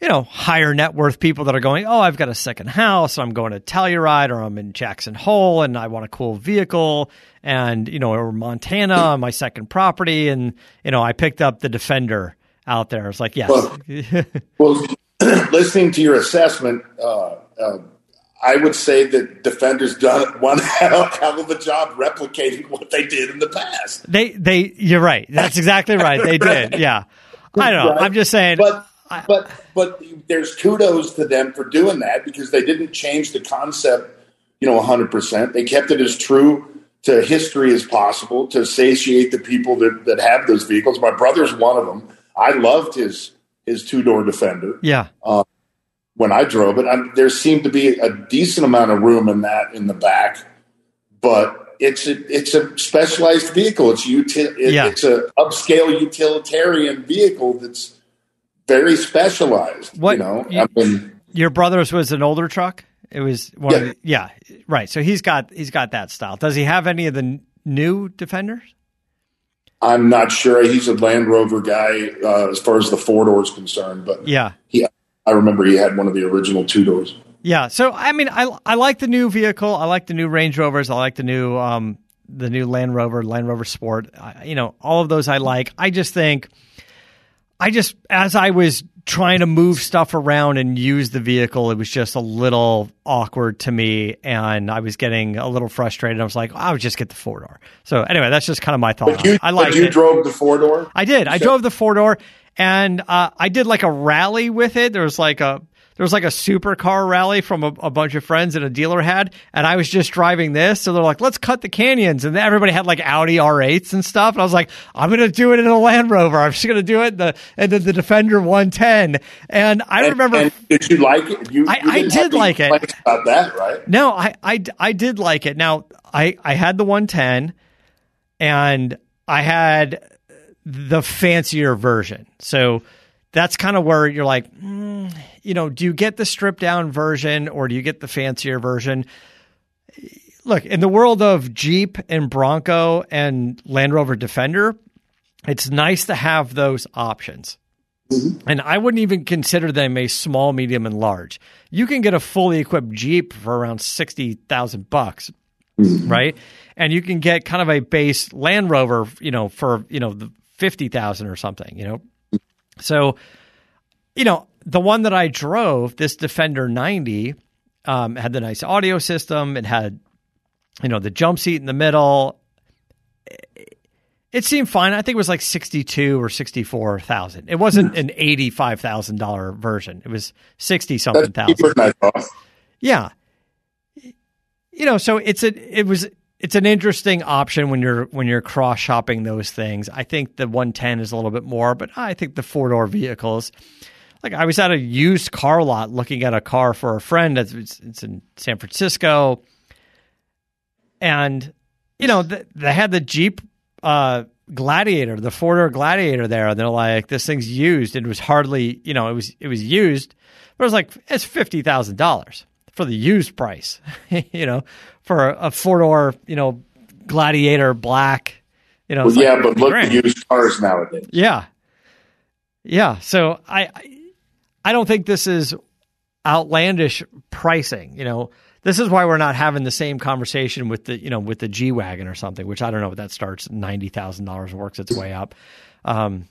you know higher net worth people that are going, oh, I've got a second house, I'm going to Telluride, or I'm in Jackson Hole, and I want a cool vehicle, and you know, or Montana on my second property, and you know, I picked up the Defender out there. It's like, yes. Well, well listening to your assessment. Uh, uh, I would say that Defender's done one hell, hell of a job replicating what they did in the past. They they you're right. That's exactly right. They did. Yeah. I don't know. Right? I'm just saying. But but but there's kudos to them for doing that because they didn't change the concept, you know, 100%. They kept it as true to history as possible to satiate the people that, that have those vehicles. My brother's one of them. I loved his his two door Defender. yeah. Um, when I drove it. I, there seemed to be a decent amount of room in that in the back, but it's a it's a specialized vehicle. It's uti- it, Yeah. it's a upscale utilitarian vehicle that's very specialized. What- you know, you- I mean, Your brother's was an older truck. It was one Yeah. the, yeah, right. So he's got he's got that style. Does he have any of the n- new Defenders? I'm not sure. He's a Land Rover guy uh, as far as the four door is concerned, but Yeah. he I remember he had one of the original two doors. Yeah. So I mean, I I like the new vehicle. I like the new Range Rovers. I like the new um the new Land Rover, Land Rover Sport. I, you know, all of those I like. I just think, I just as I was trying to move stuff around and use the vehicle, it was just a little awkward to me, and I was getting a little frustrated. I was like, I would just get the four door. So anyway, that's just kind of my thought. But you, I like you it. drove the four door. I did. I drove the four door, and uh, I did like a rally with it. There was like a there was like a supercar rally from a, a bunch of friends that a dealer had, and I was just driving this. So they're like, "Let's cut the canyons," and everybody had like Audi R8s and stuff. And I was like, "I'm going to do it in a Land Rover. I'm just going to do it the and the, the Defender 110." And I And- remember. and did you like it? You, I- you I did like it. About that, right? No, I, I, I did like it. Now, I, I had the 110 and I had the fancier version. So that's kind of where you're like, mm, you know, do you get the stripped down version or do you get the fancier version? Look, in the world of Jeep and Bronco and Land Rover Defender, it's nice to have those options. And I wouldn't even consider them a small, medium, and large. You can get a fully equipped Jeep for around sixty thousand bucks, right? And you can get kind of a base Land Rover, you know, for you know the fifty thousand or something, you know. So, you know, the one that I drove, this Defender ninety, um, had the nice audio system. It had, you know, the jump seat in the middle it seemed fine. I think it was like sixty-two or sixty-four thousand. It wasn't an eighty-five thousand dollar version. It was sixty something thousand. than I thought. Yeah, you know, so it's a it was it's an interesting option when you're when you're cross shopping those things. I think the one ten is a little bit more, but I think the four door vehicles. Like I was at a used car lot looking at a car for a friend. It's, it's, in San Francisco, and you know th- they had the Jeep uh, Gladiator, the four door Gladiator there, and they're like, "This thing's used." It was hardly, you know, it was it was used, but it was like it's fifty thousand dollars for the used price, you know, for a, a four door, you know, Gladiator black, you know. Well, it's like yeah, but 50 look grand. at used cars nowadays. Yeah. Yeah. So I I- don't think this is outlandish pricing. You know, this is why we're not having the same conversation with the you know with the G wagon or something, which I don't know if that starts ninety thousand dollars works its way up. Um,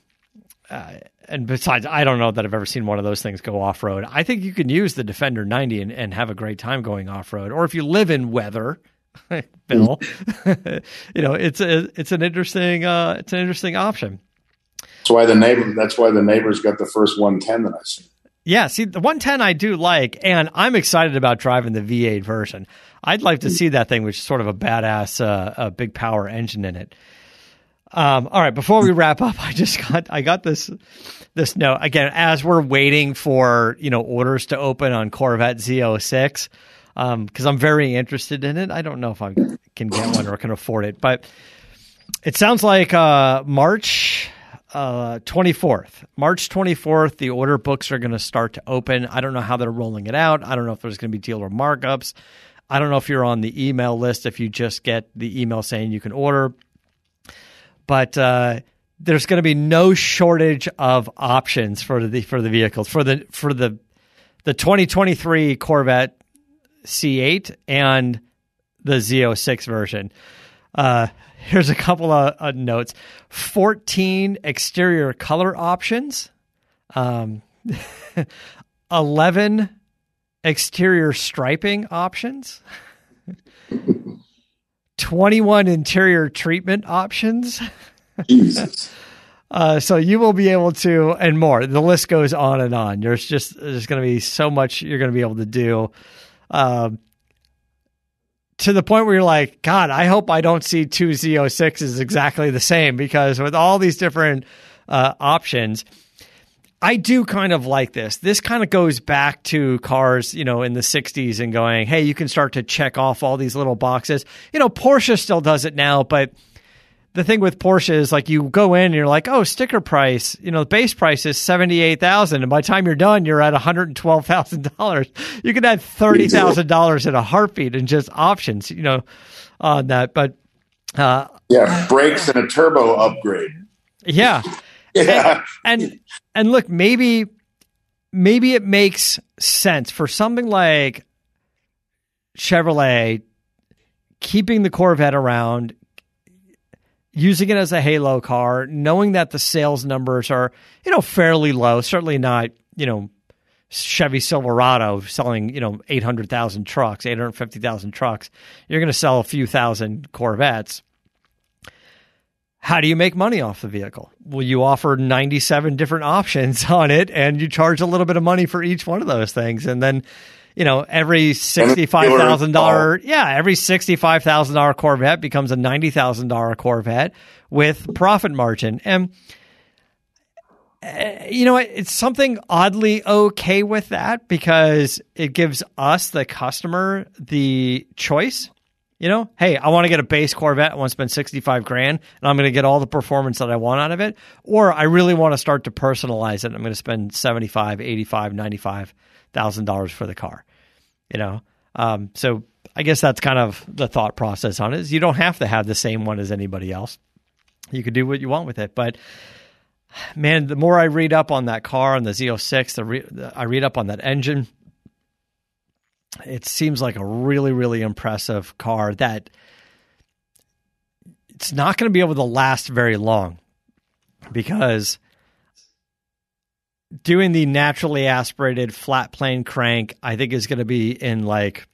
uh, and besides, I don't know that I've ever seen one of those things go off road. I think you can use the Defender 90 and, and have a great time going off road. Or if you live in weather, Bill, you know, it's a, it's an interesting uh, it's an interesting option. That's why the neighbor. That's why the neighbors got the first one ten that I see. Yeah, see, the 110 I do like, and I'm excited about driving the V8 version. I'd like to see that thing, which is sort of a badass, uh, a big power engine in it. Um, all right, before we wrap up, I just got I got this this note again as we're waiting for you know orders to open on Corvette Z06 because I'm very interested in it. I don't know if I can get one or can afford it, but it sounds like uh, March uh, 24th. March 24th, the order books are going to start to open. I don't know how they're rolling it out. I don't know if there's going to be dealer markups. I don't know if you're on the email list, if you just get the email saying you can order. But uh, there's going to be no shortage of options for the for the vehicles for the for the the 2023 Corvette C8 and the Z06 version. Uh, here's a couple of uh, notes. 14 exterior color options, um, 11 exterior striping options, 21 interior treatment options. Jesus. Uh, so you will be able to, and more. The list goes on and on. There's just there's going to be so much you're going to be able to do, um, to the point where you're like, God, I hope I don't see two Z06s exactly the same because with all these different uh, options, I do kind of like this. This kind of goes back to cars, you know, in the 60s and going, hey, you can start to check off all these little boxes. You know, Porsche still does it now, but the thing with Porsche is like you go in and you're like, oh, sticker price, you know, the base price is seventy eight thousand, and by the time you're done, you're at one hundred and twelve thousand dollars. You can add thirty thousand dollars in a heartbeat and just options, you know, on that. But uh, yeah, brakes and a turbo upgrade. Yeah, yeah, and, and and look, maybe maybe it makes sense for something like Chevrolet keeping the Corvette around, using it as a halo car, knowing that the sales numbers are, you know, fairly low, certainly not, you know, Chevy Silverado selling, you know, 800,000 trucks, 850,000 trucks. You're going to sell a few thousand Corvettes. How do you make money off the vehicle? Well, you offer 97 different options on it and you charge a little bit of money for each one of those things. And then you know, every sixty-five thousand dollar, yeah, every sixty-five thousand dollar Corvette becomes a ninety thousand dollar Corvette with profit margin, and uh, you know, it's something oddly okay with that because it gives us, the customer, the choice. You know, hey, I want to get a base Corvette. I want to spend 65 grand and I'm going to get all the performance that I want out of it. Or I really want to start to personalize it. I'm going to spend 75, 85, 95 thousand dollars for the car. You know, um, so I guess that's kind of the thought process on it. Is you don't have to have the same one as anybody else. You could do what you want with it, but man, the more I read up on that car on the Z06, the, re- the I read up on that engine. It seems like a really, really impressive car that it's not going to be able to last very long because doing the naturally aspirated flat plane crank, I think is going to be in like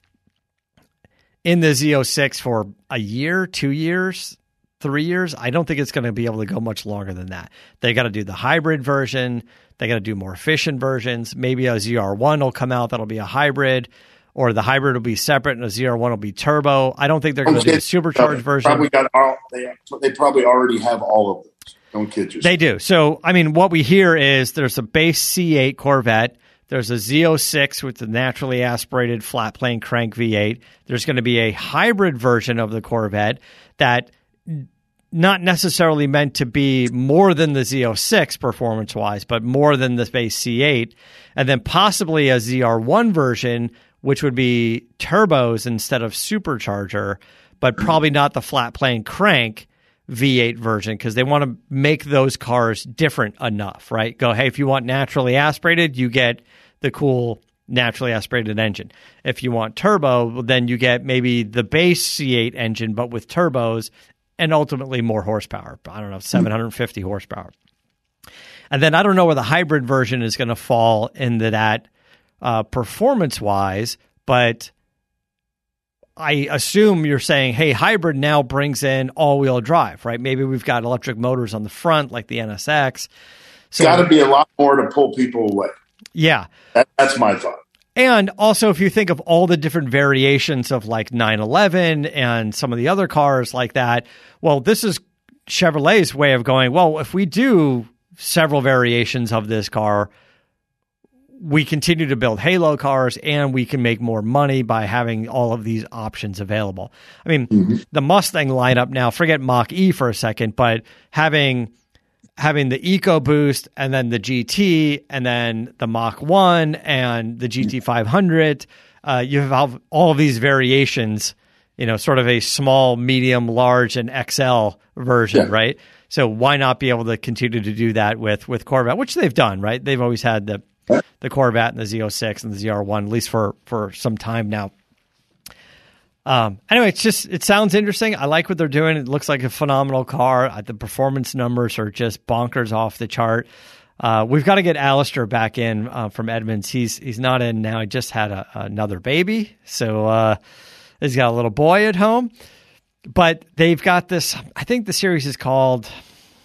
in the Z06 for a year, two years, three years. I don't think it's going to be able to go much longer than that. They got to do the hybrid version. They got to do more efficient versions. Maybe a ZR1 will come out that'll be a hybrid, or the hybrid will be separate and a ZR1 will be turbo. I don't think they're going to do a supercharged version. Probably got all, they, they probably already have all of them. Don't kid yourself. They do. So, I mean, what we hear is there's a base C8 Corvette. There's a Z06 with the naturally aspirated flat plane crank V8. There's going to be a hybrid version of the Corvette that not necessarily meant to be more than the Z06 performance wise, but more than the base C8. And then possibly a ZR1 version, which would be turbos instead of supercharger, but probably not the flat plane crank V8 version because they want to make those cars different enough, right? Go, hey, if you want naturally aspirated, you get the cool naturally aspirated engine. If you want turbo, then you get maybe the base C8 engine, but with turbos and ultimately more horsepower. I don't know, hmm. 750 horsepower. And then I don't know where the hybrid version is going to fall into that uh, performance wise, but I assume you're saying, hey, hybrid now brings in all wheel drive, right? Maybe we've got electric motors on the front like the NSX. So, got to be a lot more to pull people away. Yeah. That, that's my thought. And also, if you think of all the different variations of like 911 and some of the other cars like that, well, this is Chevrolet's way of going, well, if we do several variations of this car, we continue to build Halo cars and we can make more money by having all of these options available. I mean, mm-hmm. the Mustang lineup now, forget Mach E for a second, but having having the EcoBoost and then the GT and then the Mach 1 and the GT 500, uh, you have all of these variations, you know, sort of a small, medium, large, and XL version, yeah. right? So why not be able to continue to do that with with Corvette, which they've done, right? They've always had the the Corvette and the Z06 and the ZR1 at least for for some time now. Um, anyway, it's just it sounds interesting. I like what they're doing. It looks like a phenomenal car. Uh, the performance numbers are just bonkers off the chart. Uh, we've got to get Alistair back in uh, from Edmunds. He's he's not in now. He just had a, another baby, so uh, he's got a little boy at home. But they've got this. I think the series is called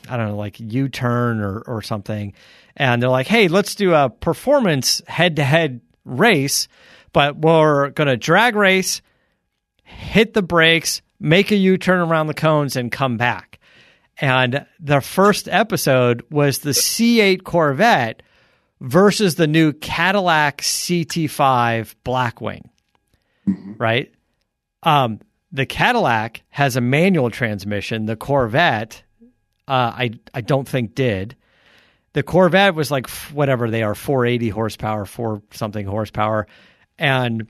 I don't know, like U Turn or or something. And they're like, hey, let's do a performance head to head race, but we're going to drag race, hit the brakes, make a U turn around the cones, and come back. And the first episode was the C8 Corvette versus the new Cadillac CT5 Blackwing, right? Um, the Cadillac has a manual transmission. The Corvette, uh, I I don't think did. The Corvette was like whatever they are, 480 horsepower, four something horsepower, and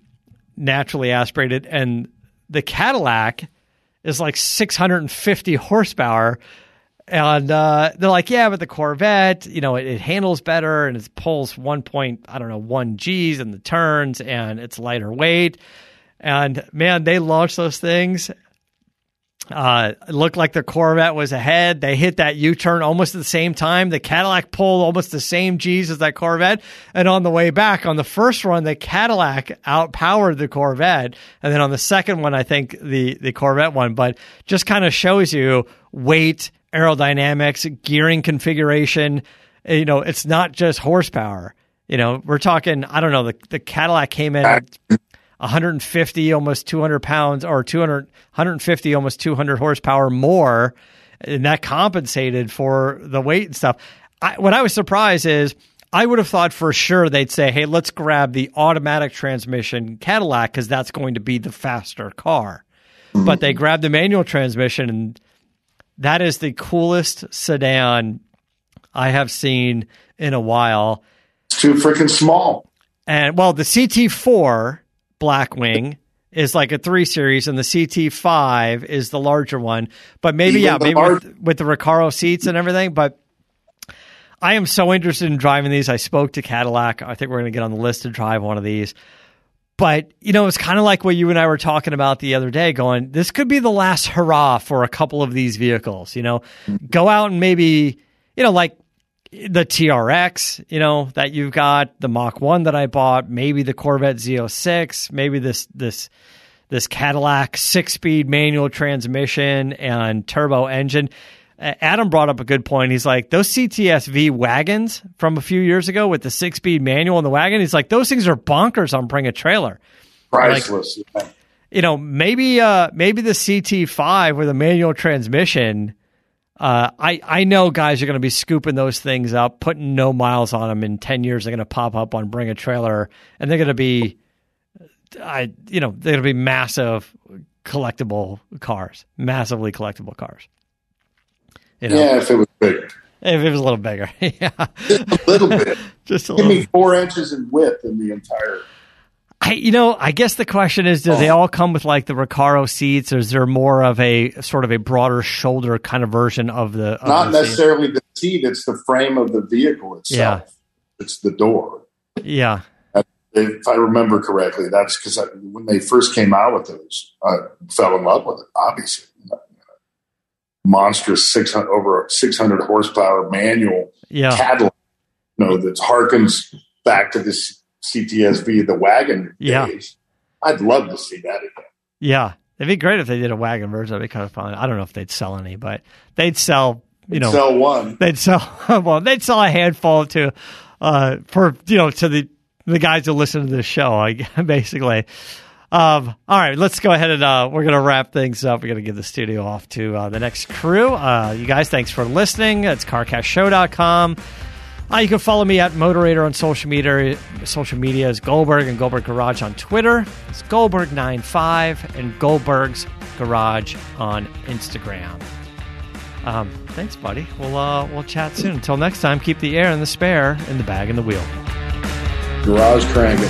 naturally aspirated. And the Cadillac is like 650 horsepower. And uh, they're like, yeah, but the Corvette, you know, it, it, handles better and it pulls one point, I don't know, one G's in the turns and it's lighter weight. And man, they launched those things. Uh, it looked like the Corvette was ahead. They hit that U turn almost at the same time. The Cadillac pulled almost the same G's as that Corvette. And on the way back, on the first run, the Cadillac outpowered the Corvette. And then on the second one, I think the, the Corvette won. But just kind of shows you weight, aerodynamics, gearing configuration. You know, it's not just horsepower. You know, we're talking, I don't know, the, the Cadillac came in at 150, almost 200 pounds, or 200, 150, almost 200 horsepower more, and that compensated for the weight and stuff. I, what I was surprised is I would have thought for sure they'd say, "Hey, let's grab the automatic transmission Cadillac because that's going to be the faster car." Mm-hmm. But they grabbed the manual transmission, and that is the coolest sedan I have seen in a while. It's too freaking small. And well, the CT4 Blackwing is like a three series, and the CT5 is the larger one. But maybe, Even yeah, maybe with, with, the Recaro seats and everything. But I am so interested in driving these. I spoke to Cadillac. I think we're going to get on the list to drive one of these. But, you know, it's kind of like what you and I were talking about the other day, going, this could be the last hurrah for a couple of these vehicles. You know, go out and maybe, you know, like the TRX, you know, that you've got, the Mach 1 that I bought, maybe the Corvette Z06, maybe this this this Cadillac 6-speed manual transmission and turbo engine. Adam brought up a good point. He's like, those CTSV wagons from a few years ago with the 6-speed manual in the wagon, he's like, those things are bonkers on bring a trailer. Priceless. Like, you know, maybe uh maybe the CT5 with a manual transmission uh, I I know guys are going to be scooping those things up, putting no miles on them. In ten years, they're going to pop up on Bring a Trailer, and they're going to be, I you know, they're going to be massive collectible cars, massively collectible cars. You know? Yeah, if it was big. If it was a little bigger, yeah, just a little bit. just a Give little. me four inches in width in the entire I, you know, I guess the question is, do oh. they all come with like the Recaro seats, or is there more of a sort of a broader shoulder kind of version of the? Of Not the necessarily seat? the seat; it's the frame of the vehicle itself. Yeah. It's the door. Yeah. If I remember correctly, that's because when they first came out with those, I fell in love with it. Obviously, monstrous six hundred over six hundred horsepower manual yeah. Cadillac, you know, that harkens back to this CTSV, the wagon yeah. days. I'd love to see that again. Yeah. It'd be great if they did a wagon version. That'd be kind of fun. I don't know if they'd sell any, but they'd sell, you know, sell one. They'd sell, well, they'd sell a handful to, uh, for, you know, to the, the guys who listen to this show, I, basically. Um, all right, let's go ahead and uh, we're going to wrap things up. We're going to give the studio off to uh, the next crew. Uh, you guys, thanks for listening. It's carcastshow.com. Uh, you can follow me at Moderator on social media. Social media is Goldberg and Goldberg Garage on Twitter. It's Goldberg95 and Goldberg's Garage on Instagram. Um, thanks, buddy. We'll uh, we'll chat soon. Until next time, keep the air and the spare in the bag and the wheel. Garage cranking.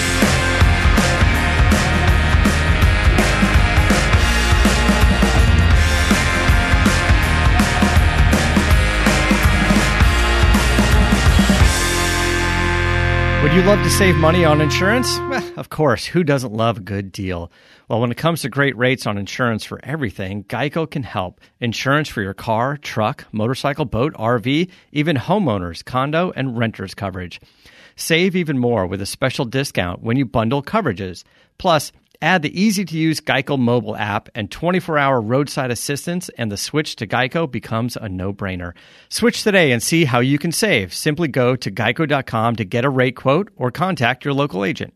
you love to save money on insurance? Well, of course, who doesn't love a good deal? Well, when it comes to great rates on insurance for everything, Geico can help. Insurance for your car, truck, motorcycle, boat, RV, even homeowners, condo, and renters coverage. Save even more with a special discount when you bundle coverages. Plus, Add the easy to use Geico mobile app and 24 hour roadside assistance, and the switch to Geico becomes a no brainer. Switch today and see how you can save. Simply go to geico.com to get a rate quote or contact your local agent.